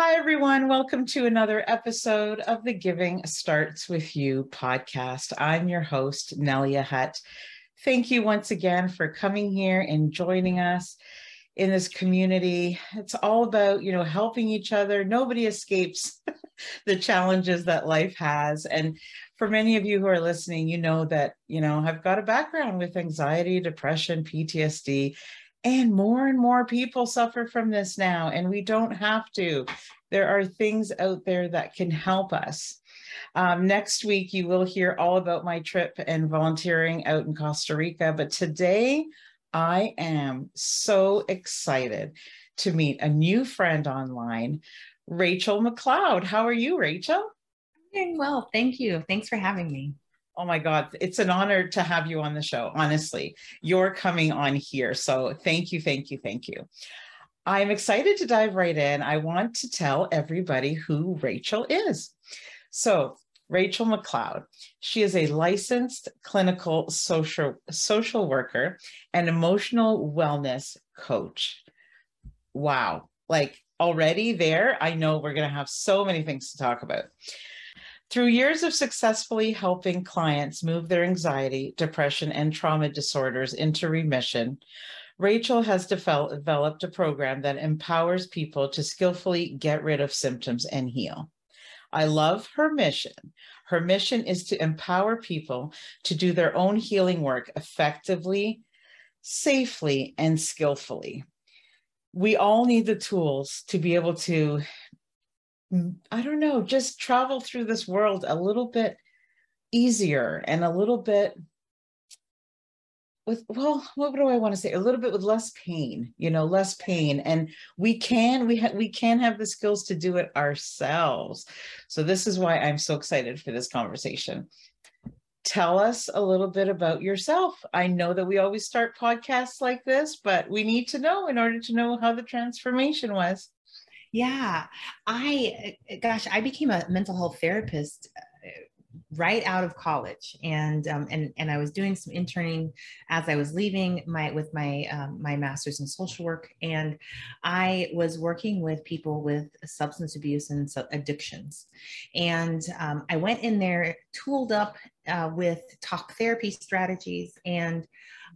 Hi, everyone. Welcome to another episode of the Giving Starts With You podcast. I'm your host, Nelia Hutt. Thank you once again for coming here and joining us in this community. It's all about, you know, helping each other. Nobody escapes the challenges that life has. And for many of you who are listening, you know that, you know, I've got a background with anxiety, depression, PTSD, and more and more people suffer from this now, and we don't have to. There are things out there that can help us. Um, next week, you will hear all about my trip and volunteering out in Costa Rica. But today, I am so excited to meet a new friend online, Rachel McLeod. How are you, Rachel? I'm doing well. Thank you. Thanks for having me. Oh my God, it's an honor to have you on the show. Honestly, you're coming on here. So thank you, thank you, thank you. I'm excited to dive right in. I want to tell everybody who Rachel is. So, Rachel McLeod. She is a licensed clinical social, social worker and emotional wellness coach. Wow. Like already there, I know we're going to have so many things to talk about. Through years of successfully helping clients move their anxiety, depression, and trauma disorders into remission, Rachel has developed a program that empowers people to skillfully get rid of symptoms and heal. I love her mission. Her mission is to empower people to do their own healing work effectively, safely, and skillfully. We all need the tools to be able to I don't know, just travel through this world a little bit easier and a little bit with well what do i want to say? A little bit with less pain you know less pain. And we can we ha- we can have the skills to do it ourselves. So this is why i'm so excited for this conversation. Tell us a little bit about yourself. I know that we always start podcasts like this but we need to know in order to know how the transformation was yeah, I, gosh, I became a mental health therapist uh, right out of college. And um, and and I was doing some interning as I was leaving my with my um, my master's in social work. And I was working with people with substance abuse and addictions. And um, I went in there tooled up uh, with talk therapy strategies. And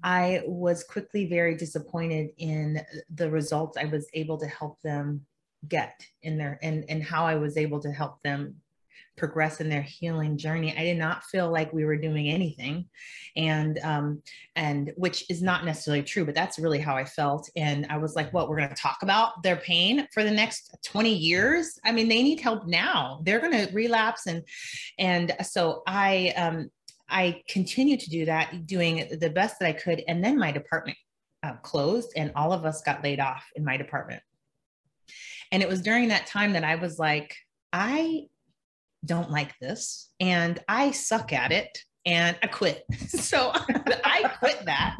I was quickly very disappointed in the results I was able to help them get in their and and how I was able to help them progress in their healing journey. I did not feel like we were doing anything, and um, and which is not necessarily true, but that's really how I felt. And I was like, "What? We're going to talk about their pain for the next twenty years? I mean, they need help now. They're going to relapse." And and so I um, I continued to do that, doing the best that I could, and then my department uh, closed, and all of us got laid off in my department. And it was during that time that I was like, I don't like this and I suck at it and I quit. So I quit that.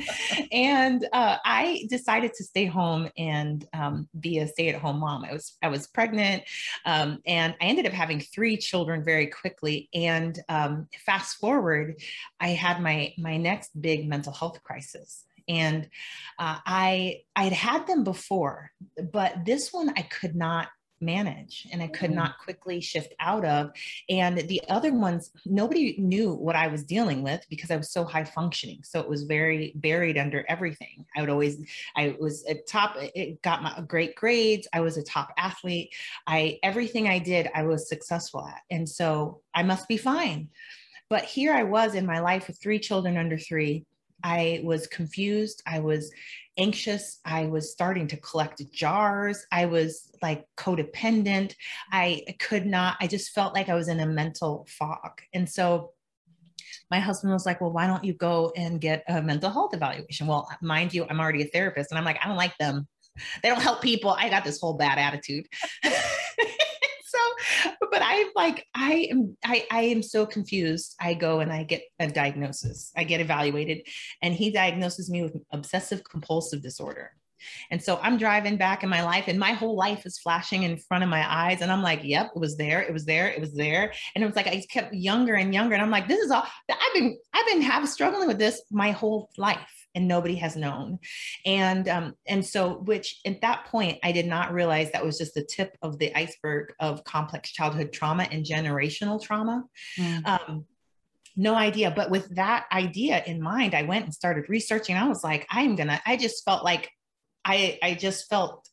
And uh, I decided to stay home and um, be a stay at home mom. I was, I was pregnant um, and I ended up having three children very quickly. And um, fast forward, I had my, my next big mental health crisis and uh, I I had had them before, but this one I could not manage and I could mm. not quickly shift out of. And the other ones, nobody knew what I was dealing with because I was so high functioning. So it was very buried under everything. I would always, I was a top, it got my great grades. I was a top athlete. I, everything I did, I was successful at. And so I must be fine. but here I was in my life with three children under three. I was confused. I was anxious. I was starting to collect jars. I was like codependent. I could not, I just felt like I was in a mental fog. And so my husband was like, Well, why don't you go and get a mental health evaluation? Well, mind you, I'm already a therapist. And I'm like, I don't like them. They don't help people. I got this whole bad attitude. but i'm like i am I, I am so confused i go and i get a diagnosis i get evaluated and he diagnoses me with obsessive compulsive disorder and so I'm driving back in my life, and my whole life is flashing in front of my eyes. And I'm like, yep, it was there, it was there, it was there. And it was like I kept younger and younger. And I'm like, this is all I've been, I've been have struggling with this my whole life. And nobody has known, and um, and so which at that point I did not realize that was just the tip of the iceberg of complex childhood trauma and generational trauma. Mm. Um, no idea. But with that idea in mind, I went and started researching. I was like, I'm gonna, I just felt like I, I just felt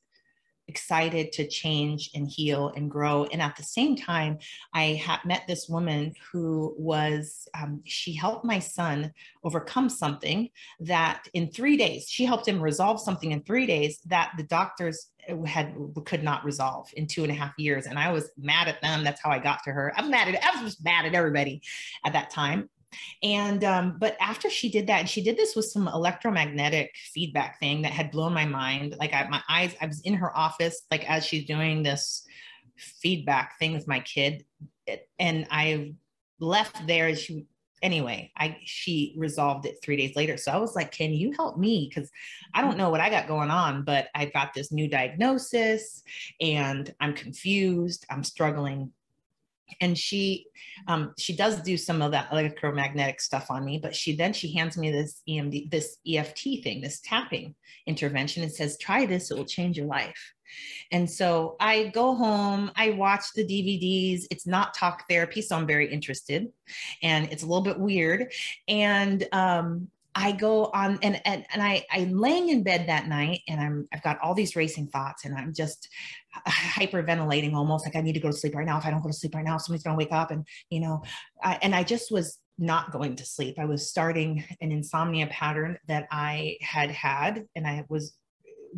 excited to change and heal and grow. And at the same time, I met this woman who was, um, she helped my son overcome something that in three days, she helped him resolve something in three days that the doctors had could not resolve in two and a half years. And I was mad at them. That's how I got to her. I'm mad at, I was just mad at everybody at that time. And, um, but after she did that, and she did this with some electromagnetic feedback thing that had blown my mind. Like I, my eyes, I was in her office, like as she's doing this feedback thing with my kid. And I left there as she, anyway, I, she resolved it three days later. So I was like, can you help me? Cause I don't know what I got going on, but I've got this new diagnosis and I'm confused. I'm struggling and she um, she does do some of that electromagnetic stuff on me but she then she hands me this emd this eft thing this tapping intervention and says try this it will change your life. And so i go home i watch the dvds it's not talk therapy so i'm very interested and it's a little bit weird. And um, I go on and, and and I I'm laying in bed that night and I'm I've got all these racing thoughts and I'm just hyperventilating almost like I need to go to sleep right now. If I don't go to sleep right now, somebody's gonna wake up and you know, I, and I just was not going to sleep. I was starting an insomnia pattern that I had had and I was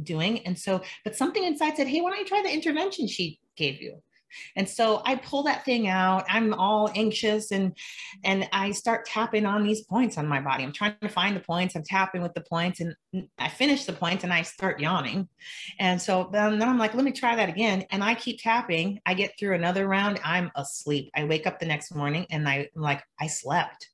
doing. And so, but something inside said, Hey, why don't you try the intervention she gave you? And so I pull that thing out. I'm all anxious and and I start tapping on these points on my body. I'm trying to find the points. I'm tapping with the points and I finish the points and I start yawning. And so then, then I'm like, let me try that again. And I keep tapping. I get through another round. I'm asleep. I wake up the next morning and I, I'm like, I slept.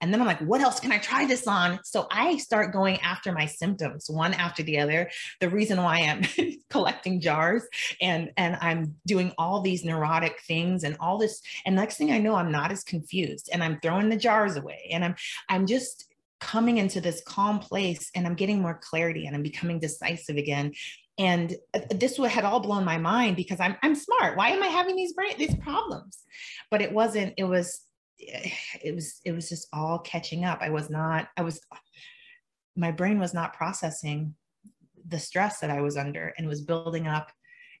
And then I'm like, what else can I try this on? So I start going after my symptoms, one after the other. The reason why I'm collecting jars and and I'm doing all these neurotic things and all this. And next thing I know, I'm not as confused and I'm throwing the jars away. And I'm I'm just coming into this calm place and I'm getting more clarity and I'm becoming decisive again and uh, this had all blown my mind because I'm I'm smart. Why am I having these brain these problems? But it wasn't. It was it was it was just all catching up. I was not i was my brain was not processing the stress that i was under and it was building up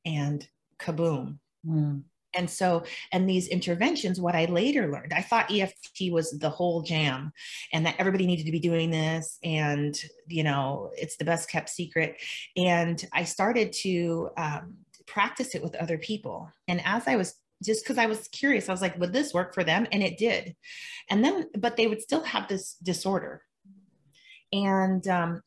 and kaboom. Mm. and so and these interventions what i later learned i thought eft was the whole jam and that everybody needed to be doing this and you know it's the best kept secret. And i started to um, practice it with other people. And as i was just because I was curious. I was like, would this work for them? And it did. And then, but they would still have this disorder. And, um,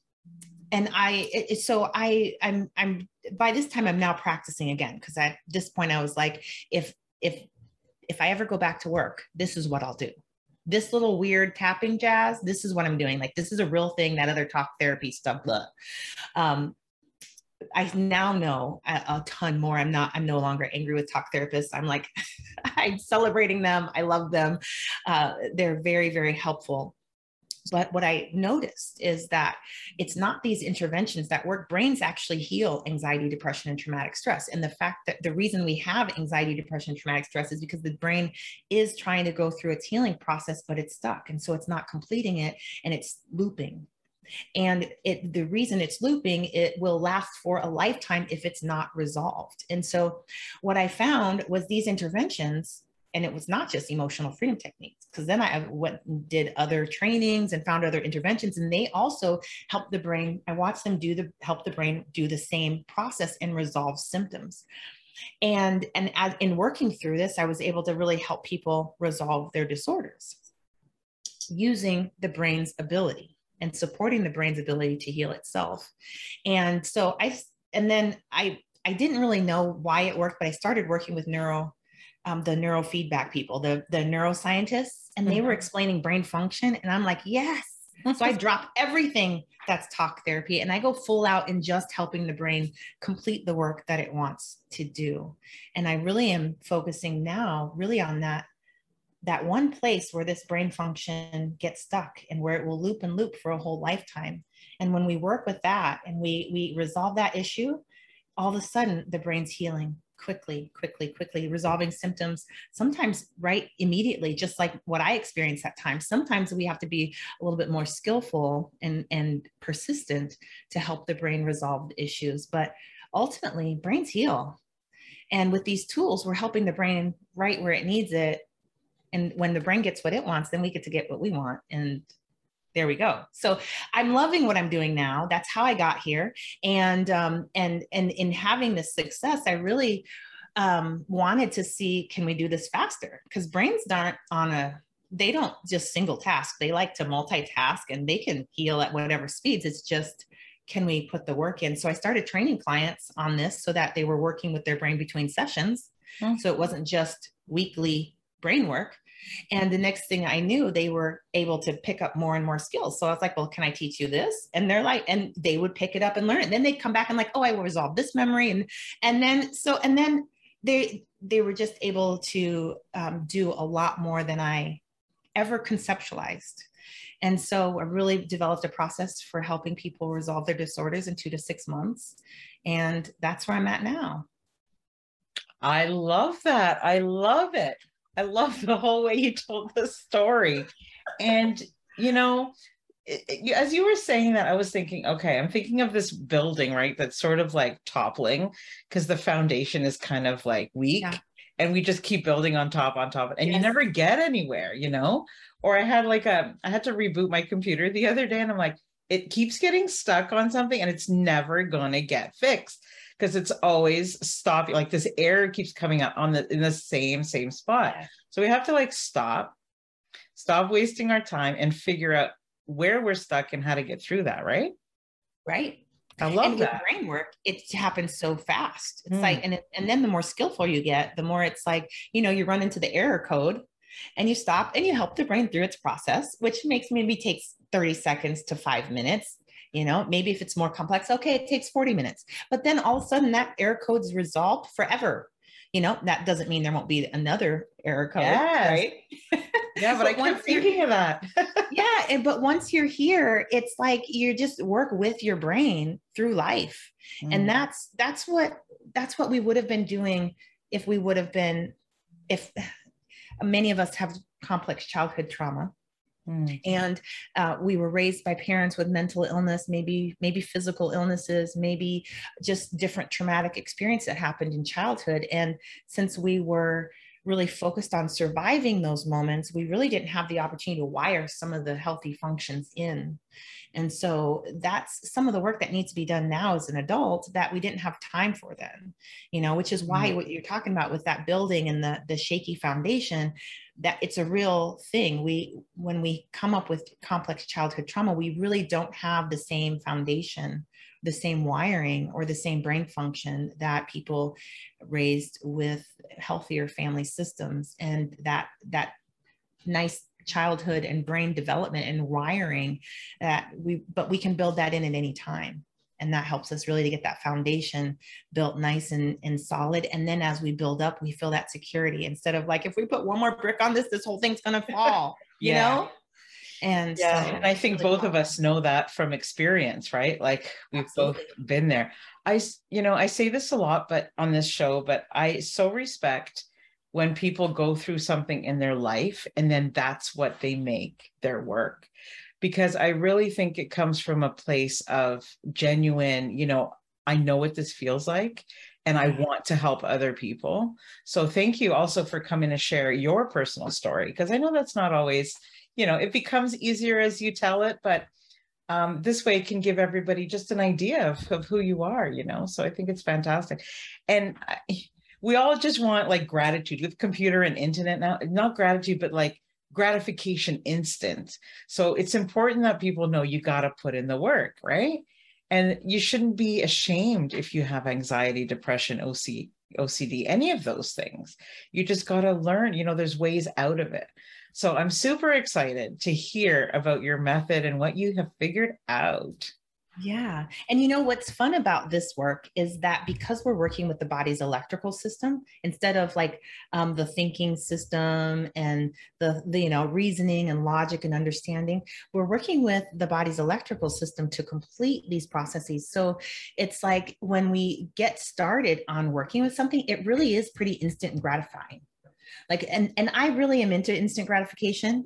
and I, it, so I, I'm, I'm, by this time I'm now practicing again. Cause at this point I was like, if, if, if I ever go back to work, this is what I'll do. This little weird tapping jazz, this is what I'm doing. Like, this is a real thing, that other talk therapy stuff. Blah. Um, I now know a, a, ton more. I'm not, I'm no longer angry with talk therapists. I'm like, I'm celebrating them. I love them. Uh, they're very, very helpful. But what I noticed is that it's not these interventions that work. Brains actually heal anxiety, depression, and traumatic stress. And the fact that the reason we have anxiety, depression, traumatic stress is because the brain is trying to go through its healing process, but it's stuck. And so it's not completing it and it's looping and it the reason it's looping it will last for a lifetime if it's not resolved. And so what i found was these interventions and it was not just emotional freedom techniques because then i went did other trainings and found other interventions and they also help the brain. I watched them do the help the brain do the same process and resolve symptoms. And and as in working through this i was able to really help people resolve their disorders using the brain's ability and supporting the brain's ability to heal itself and so i and then i i didn't really know why it worked but i started working with neuro um, the neurofeedback people the the neuroscientists and they were mm-hmm. explaining brain function and i'm like yes so I drop everything that's talk therapy and I go full out in just helping the brain complete the work that it wants to do. And I really am focusing now really on that that one place where this brain function gets stuck and where it will loop and loop for a whole lifetime. And when we work with that and we we resolve that issue, all of a sudden the brain's healing quickly, quickly, quickly, resolving symptoms, sometimes right immediately, just like what I experienced at times. Sometimes we have to be a little bit more skillful and, and persistent to help the brain resolve issues. But ultimately, brains heal. And with these tools, we're helping the brain right where it needs it. And when the brain gets what it wants, then we get to get what we want. And there we go. So i'm loving what i'm doing now. That's how i got here. And um and and in having this success i really um wanted to see can we do this faster? Because brains aren't on a they don't just single task. They like to multitask and they can heal at whatever speeds. It's just can we put the work in? So i started training clients on this so that they were working with their brain between sessions. Mm-hmm. so it wasn't just weekly brain work and the next thing I knew, they were able to pick up more and more skills. So I was like, well, can I teach you this? And they're like, and they would pick it up and learn it. Then they'd come back and like, oh, I will resolve this memory. And and then so and then they they were just able to um, do a lot more than I ever conceptualized. And so I really developed a process for helping people resolve their disorders in two to six months. And that's where I'm at now. I love that. I love it. I love the whole way you told the story. And, you know, as you were saying that, I was thinking, okay, I'm thinking of this building, right? That's sort of like toppling because the foundation is kind of like weak. Yeah. And we just keep building on top, on top, and yes. you never get anywhere, you know? Or I had like a, I had to reboot my computer the other day, and I'm like, it keeps getting stuck on something and it's never going to get fixed because it's always stopping like this error keeps coming up on the in the same same spot so we have to like stop stop wasting our time and figure out where we're stuck and how to get through that right right I love and that. brain work, it happens so fast. It's mm. like, and it, and then the more skillful you get, the more it's like, you know, you run into the error code and you stop and you help the brain through its process, which makes maybe takes 30 seconds to five minutes you know maybe if it's more complex okay it takes 40 minutes. But then all of a sudden that error code is resolved forever. You know that doesn't mean there won't be another error code yes. right? Yeah but, but i keep thinking of that. Yeah and, but once you're here it's like you just work with your brain through life. Mm. and that's that's what that's what we would have been doing if we would have been if many of us have complex childhood trauma Mm. And uh, we were raised by parents with mental illness, maybe maybe physical illnesses, maybe just different traumatic experience that happened in childhood. And since we were really focused on surviving those moments, we really didn't have the opportunity to wire some of the healthy functions in. And so that's some of the work that needs to be done now as an adult that we didn't have time for then, you know, which is why mm-hmm. what you're talking about with that building and the, the shaky foundation, that it's a real thing. We, when we come up with complex childhood trauma, we really don't have the same foundation the same wiring or the same brain function that people raised with healthier family systems and that that nice childhood and brain development and wiring that we but we can build that in at any time and that helps us really to get that foundation built nice and, and solid and then as we build up we feel that security instead of like if we put one more brick on this this whole thing's going to fall you yeah. know and yeah, so and I think really both of us know that from experience, right? Like we've Absolutely. both been there. I, you know, I say this a lot, but on this show, but I so respect when people go through something in their life and then that's what they make their work. Because I really think it comes from a place of genuine, you know, I know what this feels like and I want to help other people. So thank you also for coming to share your personal story because I know that's not always, you know, it becomes easier as you tell it, but um, this way it can give everybody just an idea of, of who you are, you know. So I think it's fantastic. And I, we all just want like gratitude with computer and internet now, not gratitude, but like gratification instant. So it's important that people know you got to put in the work, right? And you shouldn't be ashamed if you have anxiety, depression, OC, OCD, any of those things. You just got to learn, you know, there's ways out of it. So I'm super excited to hear about your method and what you have figured out. Yeah. And you know what's fun about this work is that because we're working with the body's electrical system instead of like um, the thinking system and the, the, you know, reasoning and logic and understanding, we're working with the body's electrical system to complete these processes. So it's like when we get started on working with something, it really is pretty instant and gratifying like and and i really am into instant gratification.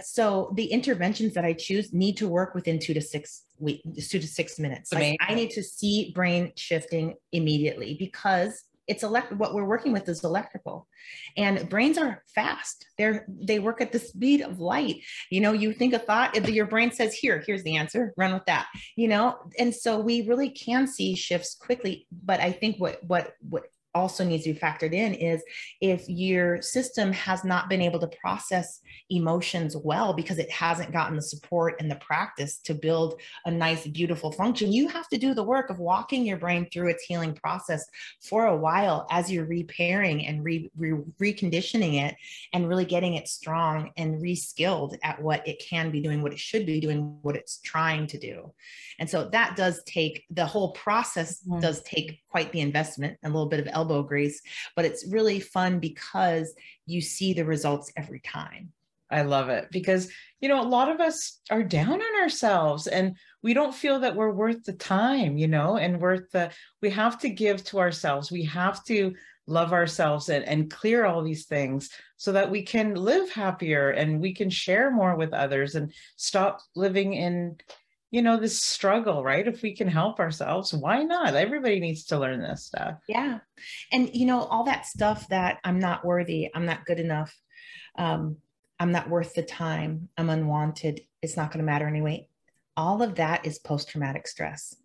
So the interventions that i choose need to work within two to six week two to six minutes. Like i need to see brain shifting immediately because it's elect what we're working with is electrical. And brains are fast. They're they work at the speed of light. You know you think a thought your brain says here here's the answer. Run with that. You know and so we really can see shifts quickly but i think what what what also needs to be factored in is if your system has not been able to process emotions well because it hasn't gotten the support and the practice to build a nice beautiful function you have to do the work of walking your brain through its healing process for a while as you're repairing and re, re, reconditioning it and really getting it strong and reskilled at what it can be doing what it should be doing what it's trying to do and so that does take the whole process mm-hmm. does take quite the investment a little bit of elbow grease, but it's really fun because you see the results every time. I love it because, you know, a lot of us are down on ourselves and we don't feel that we're worth the time, you know, and worth the, we have to give to ourselves. We have to love ourselves and, and clear all these things so that we can live happier and we can share more with others and stop living in you know this struggle right? If we can help ourselves why not? Everybody needs to learn this stuff. Yeah. And you know all that stuff that i'm not worthy i'm not good enough um, i'm not worth the time i'm unwanted it's not going to matter anyway. All of that is post-traumatic stress.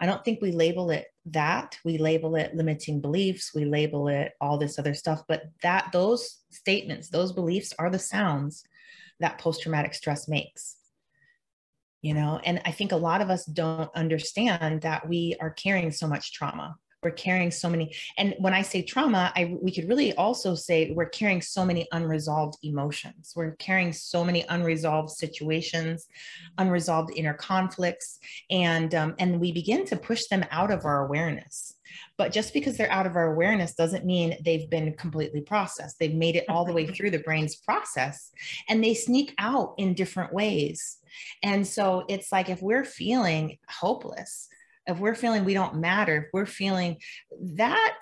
I don't think we label it that we label it limiting beliefs we label it all this other stuff but that those statements those beliefs are the sounds that post-traumatic stress makes you know and i think a lot of us don't understand that we are carrying so much trauma. We're carrying so many and when i say trauma i we could really also say we're carrying so many unresolved emotions. We're carrying so many unresolved situations unresolved inner conflicts and um, and we begin to push them out of our awareness but just because they're out of our awareness doesn't mean they've been completely processed. They've made it all the way through the brain's process and they sneak out in different ways. And so it's like if we're feeling hopeless, if we're feeling we don't matter, if we're feeling that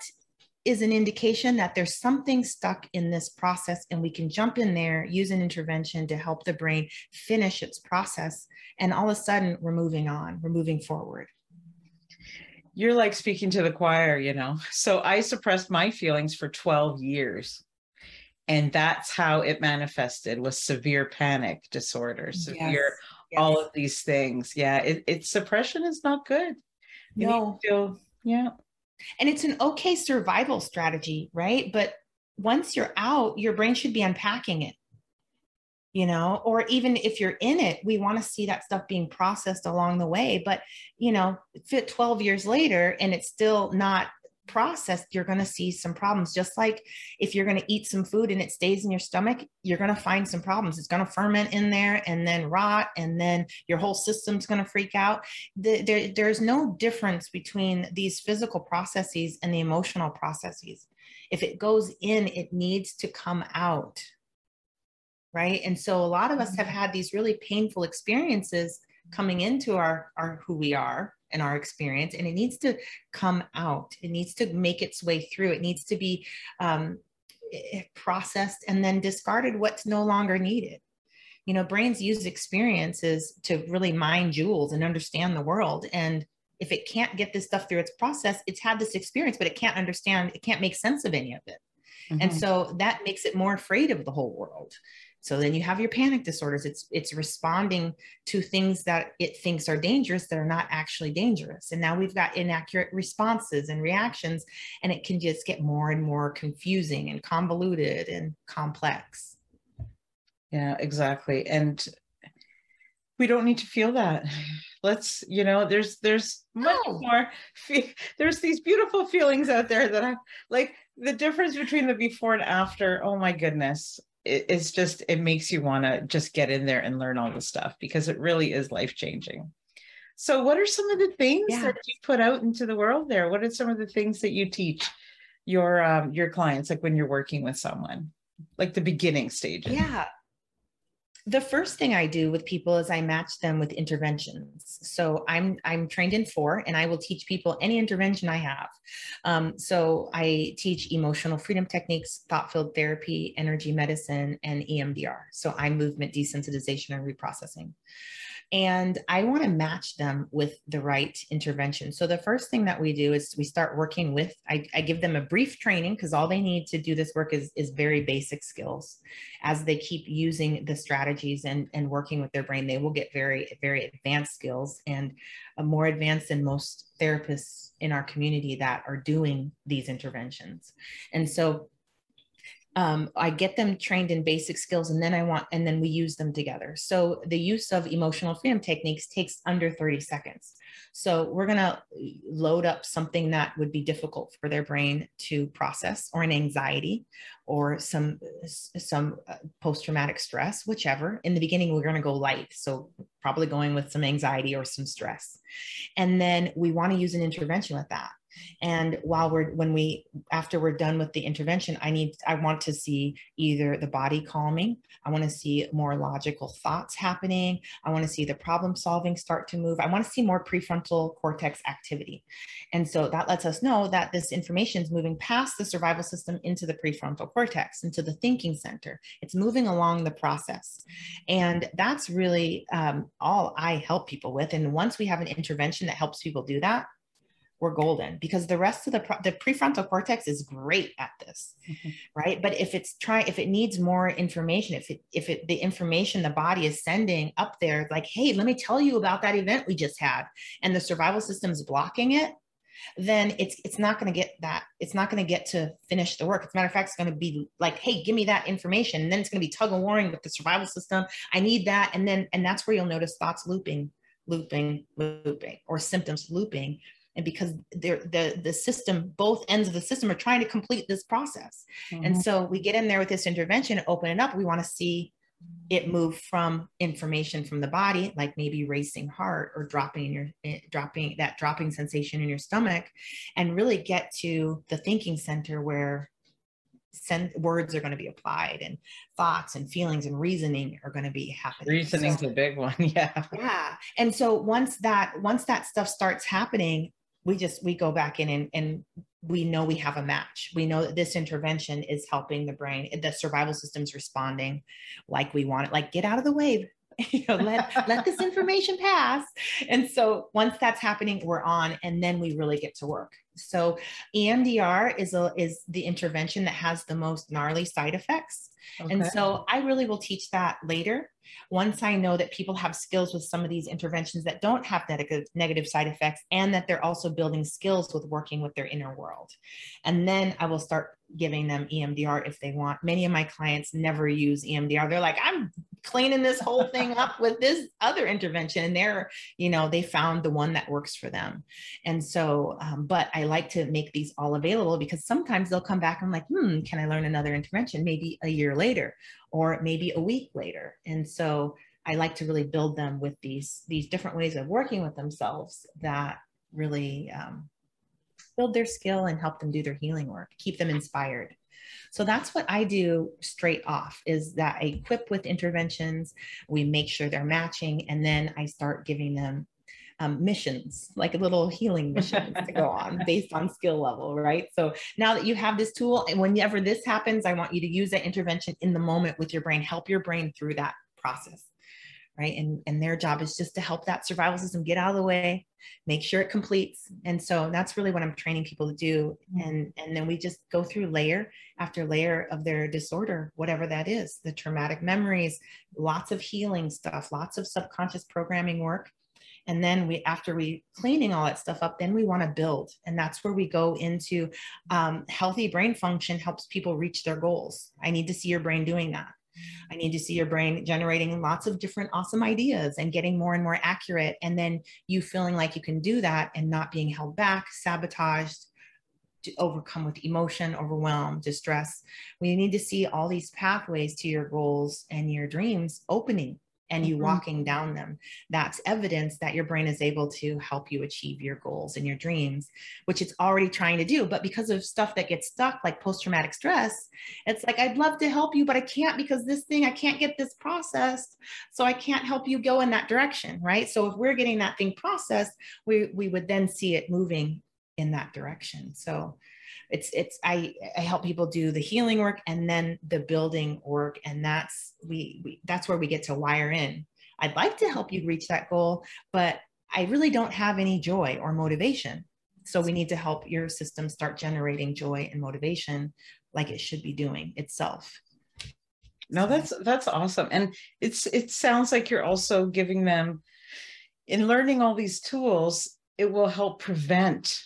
is an indication that there's something stuck in this process and we can jump in there use an intervention to help the brain finish its process and all of a sudden we're moving on we're moving forward you're like speaking to the choir you know? So i suppressed my feelings for 12 years. And that's how it manifested was severe panic disorder severe yes. Yes. all of these things. Yeah it, it suppression is not good. No. feel, yeah. And it's an okay survival strategy right? But once you're out your brain should be unpacking it you know or even if you're in it we want to see that stuff being processed along the way but you know fit 12 years later and it's still not processed, you're going to see some problems. Just like if you're going to eat some food and it stays in your stomach, you're going to find some problems. It's going to ferment in there and then rot, and then your whole system's going to freak out. The, there, there's no difference between these physical processes and the emotional processes. If it goes in, it needs to come out. Right. And so a lot of us have mm-hmm. had these really painful experiences coming into our, our who we are and our experience and it needs to come out it needs to make its way through it needs to be um, processed and then discarded what's no longer needed you know brains use experiences to really mine jewels and understand the world and if it can't get this stuff through its process, it's had this experience, but it can't understand, it can't make sense of any of it. Mm-hmm. And so that makes it more afraid of the whole world. So then you have your panic disorders. It's it's responding to things that it thinks are dangerous that are not actually dangerous. And now we've got inaccurate responses and reactions, and it can just get more and more confusing and convoluted and complex. Yeah, exactly. And we don't need to feel that let's you know there's there's much no. more there's these beautiful feelings out there that i like the difference between the before and after oh my goodness it, it's just it makes you want to just get in there and learn all the stuff because it really is life changing so what are some of the things yeah. that you put out into the world there? What are some of the things that you teach your um, your clients like when you're working with someone like the beginning stages? Yeah the first thing I do with people is I match them with interventions. So I'm I'm trained in four, and I will teach people any intervention I have. Um, so I teach emotional freedom techniques, thought field therapy, energy medicine, and EMDR. So eye movement desensitization and reprocessing and I want to match them with the right intervention. So the first thing that we do is we start working with, I, I give them a brief training because all they need to do this work is, is very basic skills. As they keep using the strategies and, and working with their brain, they will get very, very advanced skills and uh, more advanced than most therapists in our community that are doing these interventions. And so um, I get them trained in basic skills and then I want, and then we use them together. So the use of emotional freedom techniques takes under 30 seconds. So we're going to load up something that would be difficult for their brain to process or an anxiety or some, some uh, post-traumatic stress, whichever. In the beginning, we're going to go light. So probably going with some anxiety or some stress. And then we want to use an intervention with that and while we're when we after we're done with the intervention i need i want to see either the body calming. I want to see more logical thoughts happening. I want to see the problem solving start to move. I want to see more prefrontal cortex activity. And so that lets us know that this information is moving past the survival system into the prefrontal cortex into the thinking center. It's moving along the process. And that's really um, all i help people with. And once we have an intervention that helps people do that we're golden because the rest of the the prefrontal cortex is great at this mm-hmm. right? But if it's trying if it needs more information if it if it the information the body is sending up there like hey let me tell you about that event we just had and the survival system is blocking it then it's it's not going to get that it's not going to get to finish the work. As a matter of fact it's going to be like hey give me that information and then it's going to be tug of warring with the survival system. I need that and then and that's where you'll notice thoughts looping looping looping or symptoms looping and because they're the the system both ends of the system are trying to complete this process. Mm-hmm. and so we get in there with this intervention open it up. We want to see it move from information from the body like maybe racing heart or dropping your eh, dropping that dropping sensation in your stomach and really get to the thinking center where send words are going to be applied and thoughts and feelings and reasoning are going to be happening. Reasoning's so, a big one yeah. Yeah. And so once that once that stuff starts happening we just we go back in and, and we know we have a match. We know that this intervention is helping the brain the survival system's responding like we want it. Like get out of the way you know let let this information pass and so once that's happening we're on and then we really get to work so emdr is a is the intervention that has the most gnarly side effects okay. and so i really will teach that later once I know that people have skills with some of these interventions that don't have negative, negative side effects and that they're also building skills with working with their inner world. And then I will start giving them EMDR if they want. Many of my clients never use EMDR. They're like, I'm cleaning this whole thing up with this other intervention. And they're, you know, they found the one that works for them. And so, um, but I like to make these all available because sometimes they'll come back and I'm like, hmm, can I learn another intervention? Maybe a year later or maybe a week later. And so I like to really build them with these, these different ways of working with themselves that really um, build their skill and help them do their healing work, keep them inspired. So that's what I do straight off is that I equip with interventions, we make sure they're matching, and then I start giving them um, missions, like a little healing missions to go on based on skill level, right? So now that you have this tool, and whenever this happens, I want you to use that intervention in the moment with your brain, help your brain through that process right? And and their job is just to help that survival system get out of the way make sure it completes. And so that's really what i'm training people to do. Mm-hmm. and and then we just go through layer after layer of their disorder whatever that is the traumatic memories lots of healing stuff lots of subconscious programming work. And then we after we cleaning all that stuff up then we want to build. And that's where we go into um, healthy brain function helps people reach their goals. I need to see your brain doing that I need to see your brain generating lots of different awesome ideas and getting more and more accurate. And then you feeling like you can do that and not being held back, sabotaged, overcome with emotion, overwhelm, distress. We need to see all these pathways to your goals and your dreams opening and you mm-hmm. walking down them that's evidence that your brain is able to help you achieve your goals and your dreams which it's already trying to do. But because of stuff that gets stuck like post-traumatic stress it's like i'd love to help you but i can't because this thing i can't get this processed so i can't help you go in that direction right? So if we're getting that thing processed we we would then see it moving in that direction. So it's it's I, I help people do the healing work and then the building work. And that's we, we that's where we get to wire in. I'd like to help you reach that goal but i really don't have any joy or motivation. So we need to help your system start generating joy and motivation like it should be doing itself. No that's that's awesome. And it's it sounds like you're also giving them in learning all these tools it will help prevent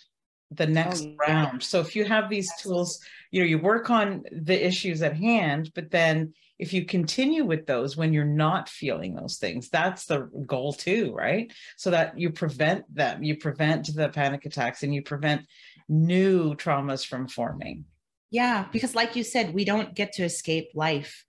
the oh, next oh, yeah. round. So if you have these tools, you know, you work on the issues at hand, but then if you continue with those when you're not feeling those things, that's the goal too, right? So that you prevent them, you prevent the panic attacks and you prevent new traumas from forming. Yeah, because like you said, we don't get to escape life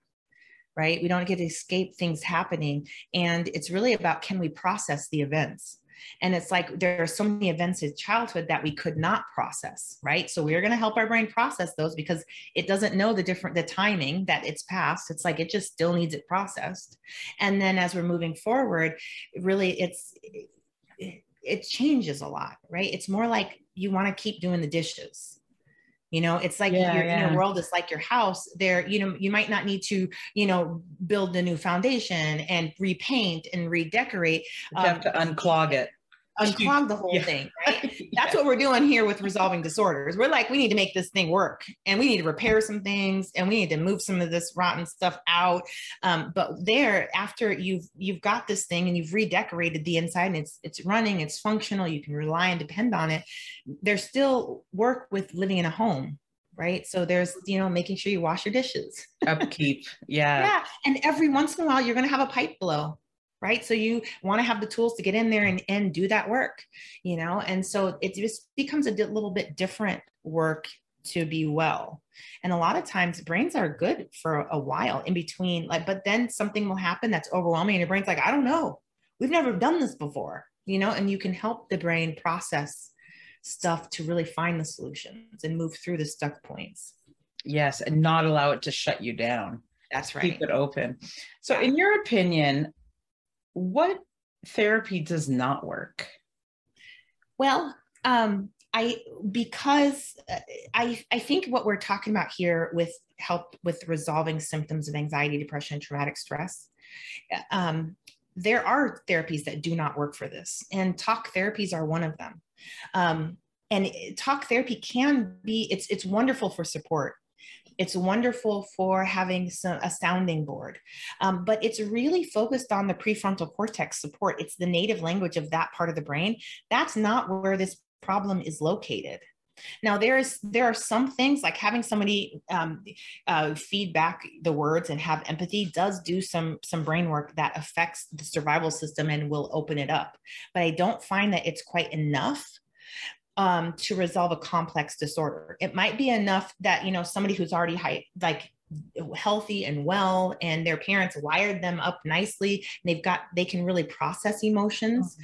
right? We don't get to escape things happening. And it's really about can we process the events? And it's like there are so many events in childhood that we could not process, right? So we're going to help our brain process those because it doesn't know the different the timing that it's past. It's like it just still needs it processed. And then as we're moving forward, really it's it, it changes a lot, right? It's more like you want to keep doing the dishes you know it's like yeah, your yeah. inner world is like your house there you know you might not need to you know build a new foundation and repaint and redecorate you um, have to unclog it unclog the whole yeah. thing, right? That's what we're doing here with resolving disorders. We're like, we need to make this thing work and we need to repair some things and we need to move some of this rotten stuff out. Um, but there, after you've you've got this thing and you've redecorated the inside and it's it's running, it's functional, you can rely and depend on it. There's still work with living in a home right? So there's, you know, making sure you wash your dishes. Upkeep. Yeah. yeah. And every once in a while, you're going to have a pipe blow right? So you want to have the tools to get in there and, and do that work you know? And so it just becomes a little bit different work to be well. And a lot of times brains are good for a while in between like but then something will happen that's overwhelming and your brain's like i don't know. We've never done this before you know? And you can help the brain process stuff to really find the solutions and move through the stuck points. Yes and not allow it to shut you down. That's right. keep it open. So in your opinion what therapy does not work? Well, um, I because uh, I I think what we're talking about here with help with resolving symptoms of anxiety, depression, traumatic stress. Um, there are therapies that do not work for this, and talk therapies are one of them. Um, and talk therapy can be it's it's wonderful for support it's wonderful for having some, a sounding board, um, but it's really focused on the prefrontal cortex support. It's the native language of that part of the brain. That's not where this problem is located. Now there's there are some things like having somebody um, uh, feedback the words and have empathy does do some some brain work that affects the survival system and will open it up. But I don't find that it's quite enough um, to resolve a complex disorder. It might be enough that, you know, somebody who's already high, like healthy and well and their parents wired them up nicely they've got they can really process emotions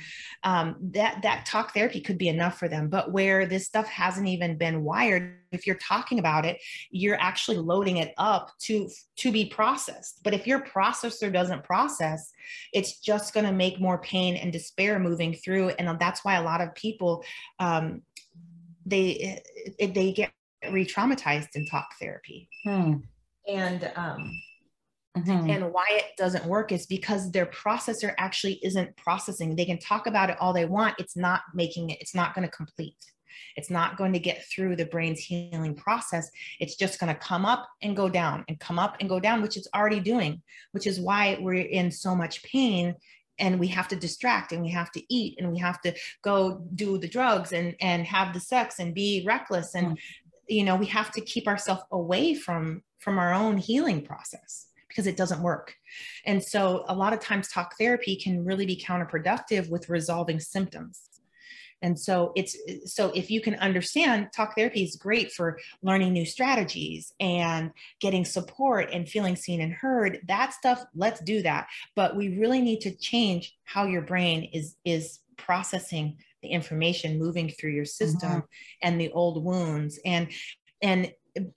mm-hmm. um, that that talk therapy could be enough for them but where this stuff hasn't even been wired if you're talking about it you're actually loading it up to to be processed but if your processor doesn't process it's just going to make more pain and despair moving through and that's why a lot of people um, they they get re-traumatized in talk therapy hmm. And um, Mm-hmm. And why it doesn't work is because their processor actually isn't processing. They can talk about it all they want. It's not making it, it's not going to complete. It's not going to get through the brain's healing process. It's just going to come up and go down and come up and go down, which it's already doing, which is why we're in so much pain and we have to distract and we have to eat and we have to go do the drugs and and have the sex and be reckless and mm. you know we have to keep ourselves away from from our own healing process because it doesn't work. And so a lot of times talk therapy can really be counterproductive with resolving symptoms. And so it's so if you can understand talk therapy is great for learning new strategies and getting support and feeling seen and heard. That stuff, let's do that. But we really need to change how your brain is is processing the information moving through your system mm-hmm. and the old wounds and and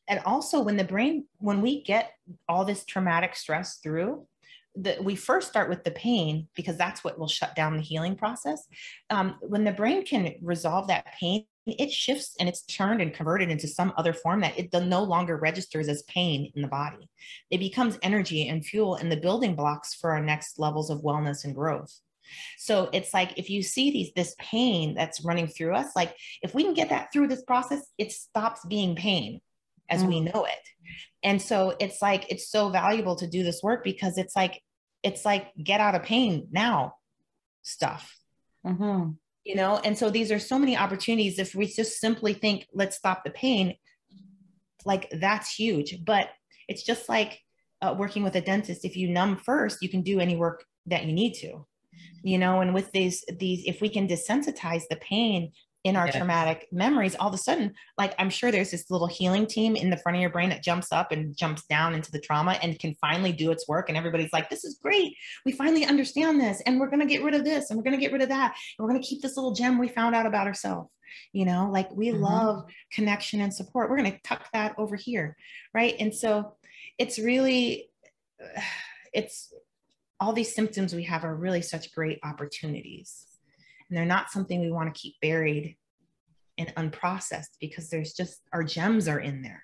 and also when the brain when we get all this traumatic stress through that we first start with the pain because that's what will shut down the healing process. Um, when the brain can resolve that pain, it shifts and it's turned and converted into some other form that it no longer registers as pain in the body. It becomes energy and fuel and the building blocks for our next levels of wellness and growth. So it's like if you see these this pain that's running through us, like if we can get that through this process, it stops being pain as mm. we know it. And so it's like it's so valuable to do this work because it's like it's like get out of pain now stuff. Mm-hmm. You know, and so these are so many opportunities. If we just simply think, let's stop the pain, like that's huge. But it's just like uh, working with a dentist. If you numb first, you can do any work that you need to you know and with these these if we can desensitize the pain in our yes. traumatic memories, all of a sudden, like I'm sure there's this little healing team in the front of your brain that jumps up and jumps down into the trauma and can finally do its work. And everybody's like, this is great. We finally understand this. And we're going to get rid of this and we're going to get rid of that. And we're going to keep this little gem we found out about ourselves. You know, like we mm-hmm. love connection and support. We're going to tuck that over here. Right. And so it's really, it's all these symptoms we have are really such great opportunities and they're not something we want to keep buried and unprocessed because there's just our gems are in there.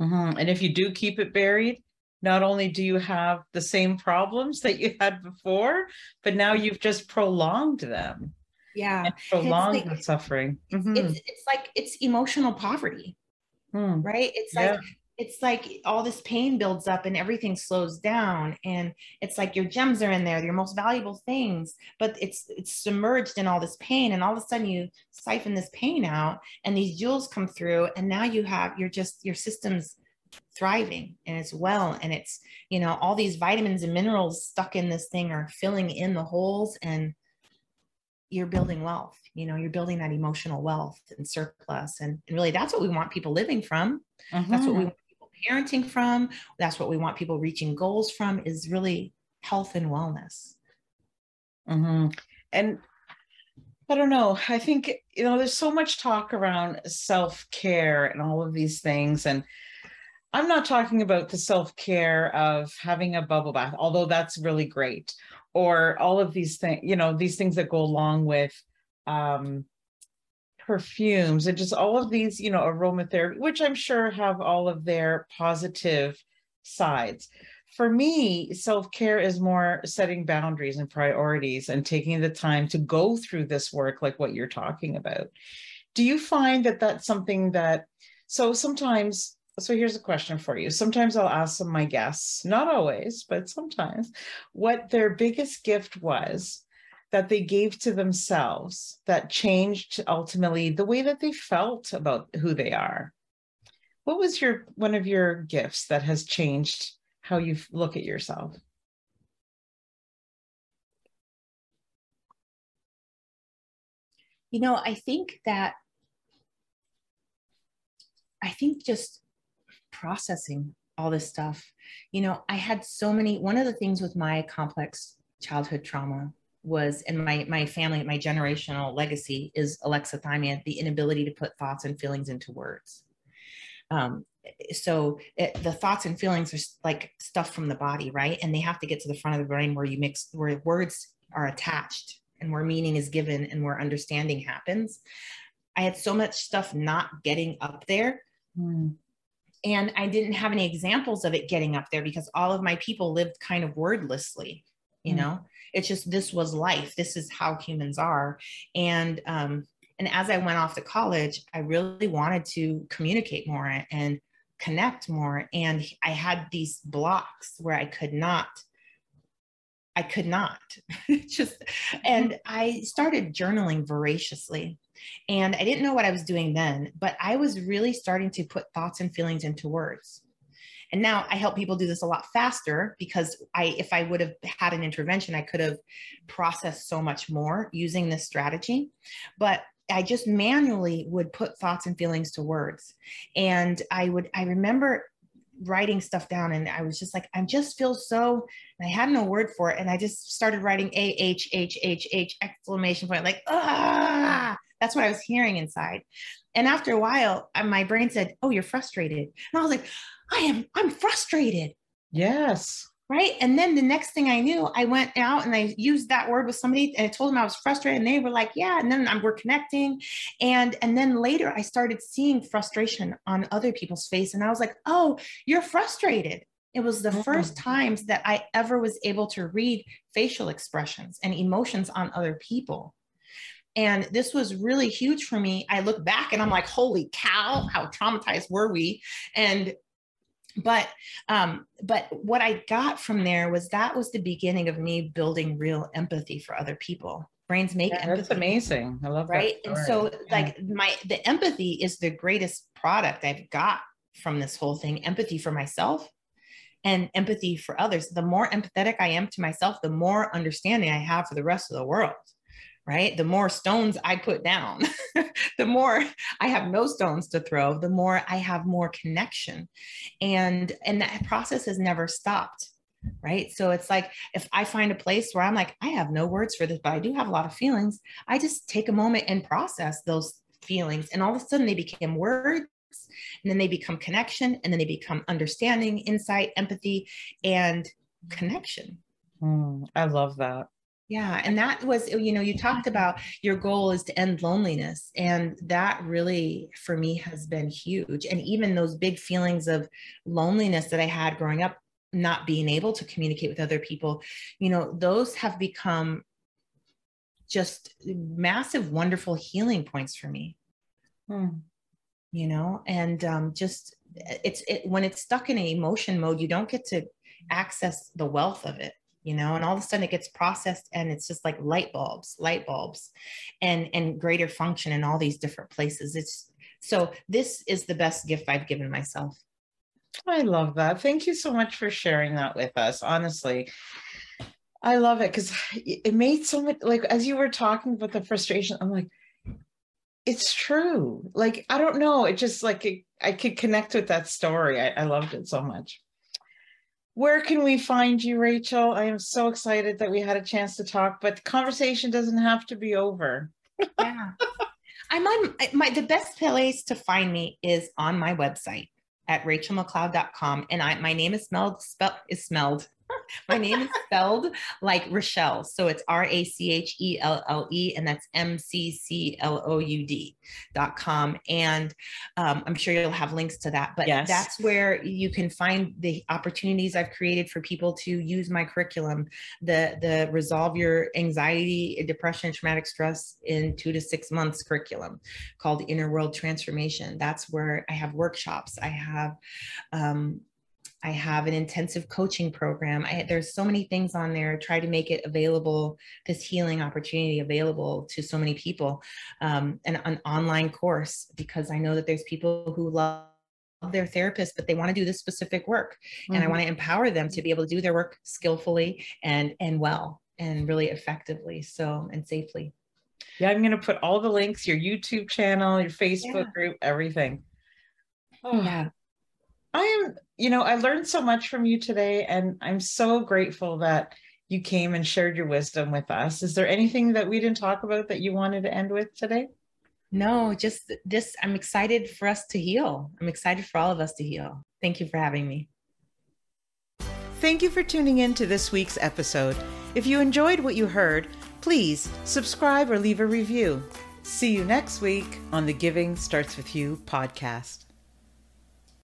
Mm-hmm. And if you do keep it buried, not only do you have the same problems that you had before, but now you've just prolonged them. Yeah. Prolonged like, the suffering. Mm-hmm. It's, it's like it's emotional poverty, mm. right? It's yeah. like it's like all this pain builds up and everything slows down. And it's like your gems are in there your most valuable things but it's it's submerged in all this pain. And all of a sudden you siphon this pain out and these jewels come through. And now you have you're just your system's thriving and it's well. And it's you know all these vitamins and minerals stuck in this thing are filling in the holes and you're building wealth you know you're building that emotional wealth and surplus. And, and really that's what we want people living from. Mm-hmm. that's what we want parenting from that's what we want people reaching goals from is really health and wellness mm-hmm. and i don't know i think you know there's so much talk around self-care and all of these things and i'm not talking about the self-care of having a bubble bath although that's really great or all of these things you know these things that go along with um perfumes and just all of these, you know, aromatherapy, which I'm sure have all of their positive sides. For me, self care is more setting boundaries and priorities and taking the time to go through this work, like what you're talking about. Do you find that that's something that, so sometimes, so here's a question for you. Sometimes I'll ask some of my guests, not always, but sometimes, what their biggest gift was that they gave to themselves that changed ultimately the way that they felt about who they are. What was your one of your gifts that has changed how you look at yourself? You know i think that i think just processing all this stuff. You know i had so many one of the things with my complex childhood trauma was and my my family my generational legacy is alexithymia the inability to put thoughts and feelings into words. Um, so it, the thoughts and feelings are like stuff from the body right? And they have to get to the front of the brain where you mix where words are attached and where meaning is given and where understanding happens. I had so much stuff not getting up there. Mm. and I didn't have any examples of it getting up there because all of my people lived kind of wordlessly, you mm. know. It's just this was life. This is how humans are, and um, and as I went off to college, I really wanted to communicate more and connect more, and I had these blocks where I could not. I could not just, and I started journaling voraciously and I didn't know what I was doing then, but I was really starting to put thoughts and feelings into words. And now I help people do this a lot faster because I, if I would have had an intervention, I could have processed so much more using this strategy. But I just manually would put thoughts and feelings to words. And I would, I remember writing stuff down and I was just like, I just feel so, I had no word for it. And I just started writing A H H H H exclamation point, like, ah, that's what I was hearing inside. And after a while, my brain said, Oh, you're frustrated. And I was like, I am, I'm frustrated. Yes. Right. And then the next thing I knew, I went out and I used that word with somebody and I told them I was frustrated. And they were like, Yeah. And then we're connecting. And and then later I started seeing frustration on other people's face. And I was like, Oh, you're frustrated. It was the mm-hmm. first times that I ever was able to read facial expressions and emotions on other people. And this was really huge for me. I look back and I'm like, holy cow, how traumatized were we? And but um but what i got from there was that was the beginning of me building real empathy for other people brains make yeah, empathy. that's amazing i love that. right and so yeah. like my the empathy is the greatest product i've got from this whole thing empathy for myself and empathy for others the more empathetic i am to myself the more understanding i have for the rest of the world right? The more stones I put down, the more I have no stones to throw, the more I have more connection. And and that process has never stopped. Right. So it's like if I find a place where I'm like, I have no words for this, but I do have a lot of feelings, I just take a moment and process those feelings. And all of a sudden they become words and then they become connection and then they become understanding, insight, empathy, and connection. Mm, I love that. Yeah. And that was, you know, you talked about your goal is to end loneliness. And that really, for me, has been huge. And even those big feelings of loneliness that I had growing up, not being able to communicate with other people, you know, those have become just massive, wonderful healing points for me. Hmm. You know, and um, just it's it, when it's stuck in an emotion mode, you don't get to access the wealth of it you know and all of a sudden it gets processed and it's just like light bulbs light bulbs and and greater function in all these different places. It's so this is the best gift i've given myself. I love that. Thank you so much for sharing that with us. Honestly i love it because it made so much like as you were talking about the frustration i'm like it's true. Like i don't know. It just like it, i could connect with that story. I, I loved it so much where can we find you, Rachel? I am so excited that we had a chance to talk, but the conversation doesn't have to be over. yeah. I'm on my the best place to find me is on my website at rachellemccloud.com. And I my name is smelled spelled is smelled my name is spelled like Rachelle. So it's R A C H E L L E, and that's M C C L O U D dot com. And um, I'm sure you'll have links to that. But yes. that's where you can find the opportunities I've created for people to use my curriculum, the, the resolve your anxiety, depression, traumatic stress in two to six months curriculum called Inner World Transformation. That's where I have workshops. I have um, I have an intensive coaching program. I, there's so many things on there. Try to make it available, this healing opportunity available to so many people. Um, and an online course because I know that there's people who love their therapist, but they want to do this specific work, mm-hmm. and I mm-hmm. want to empower them to be able to do their work skillfully and and well and really effectively. So and safely. Yeah, I'm going to put all the links, your YouTube channel, your Facebook yeah. group, everything. Oh. Yeah. I am, you know, I learned so much from you today, and I'm so grateful that you came and shared your wisdom with us. Is there anything that we didn't talk about that you wanted to end with today? No, just this. I'm excited for us to heal. I'm excited for all of us to heal. Thank you for having me. Thank you for tuning in to this week's episode. If you enjoyed what you heard, please subscribe or leave a review. See you next week on the Giving Starts With You podcast.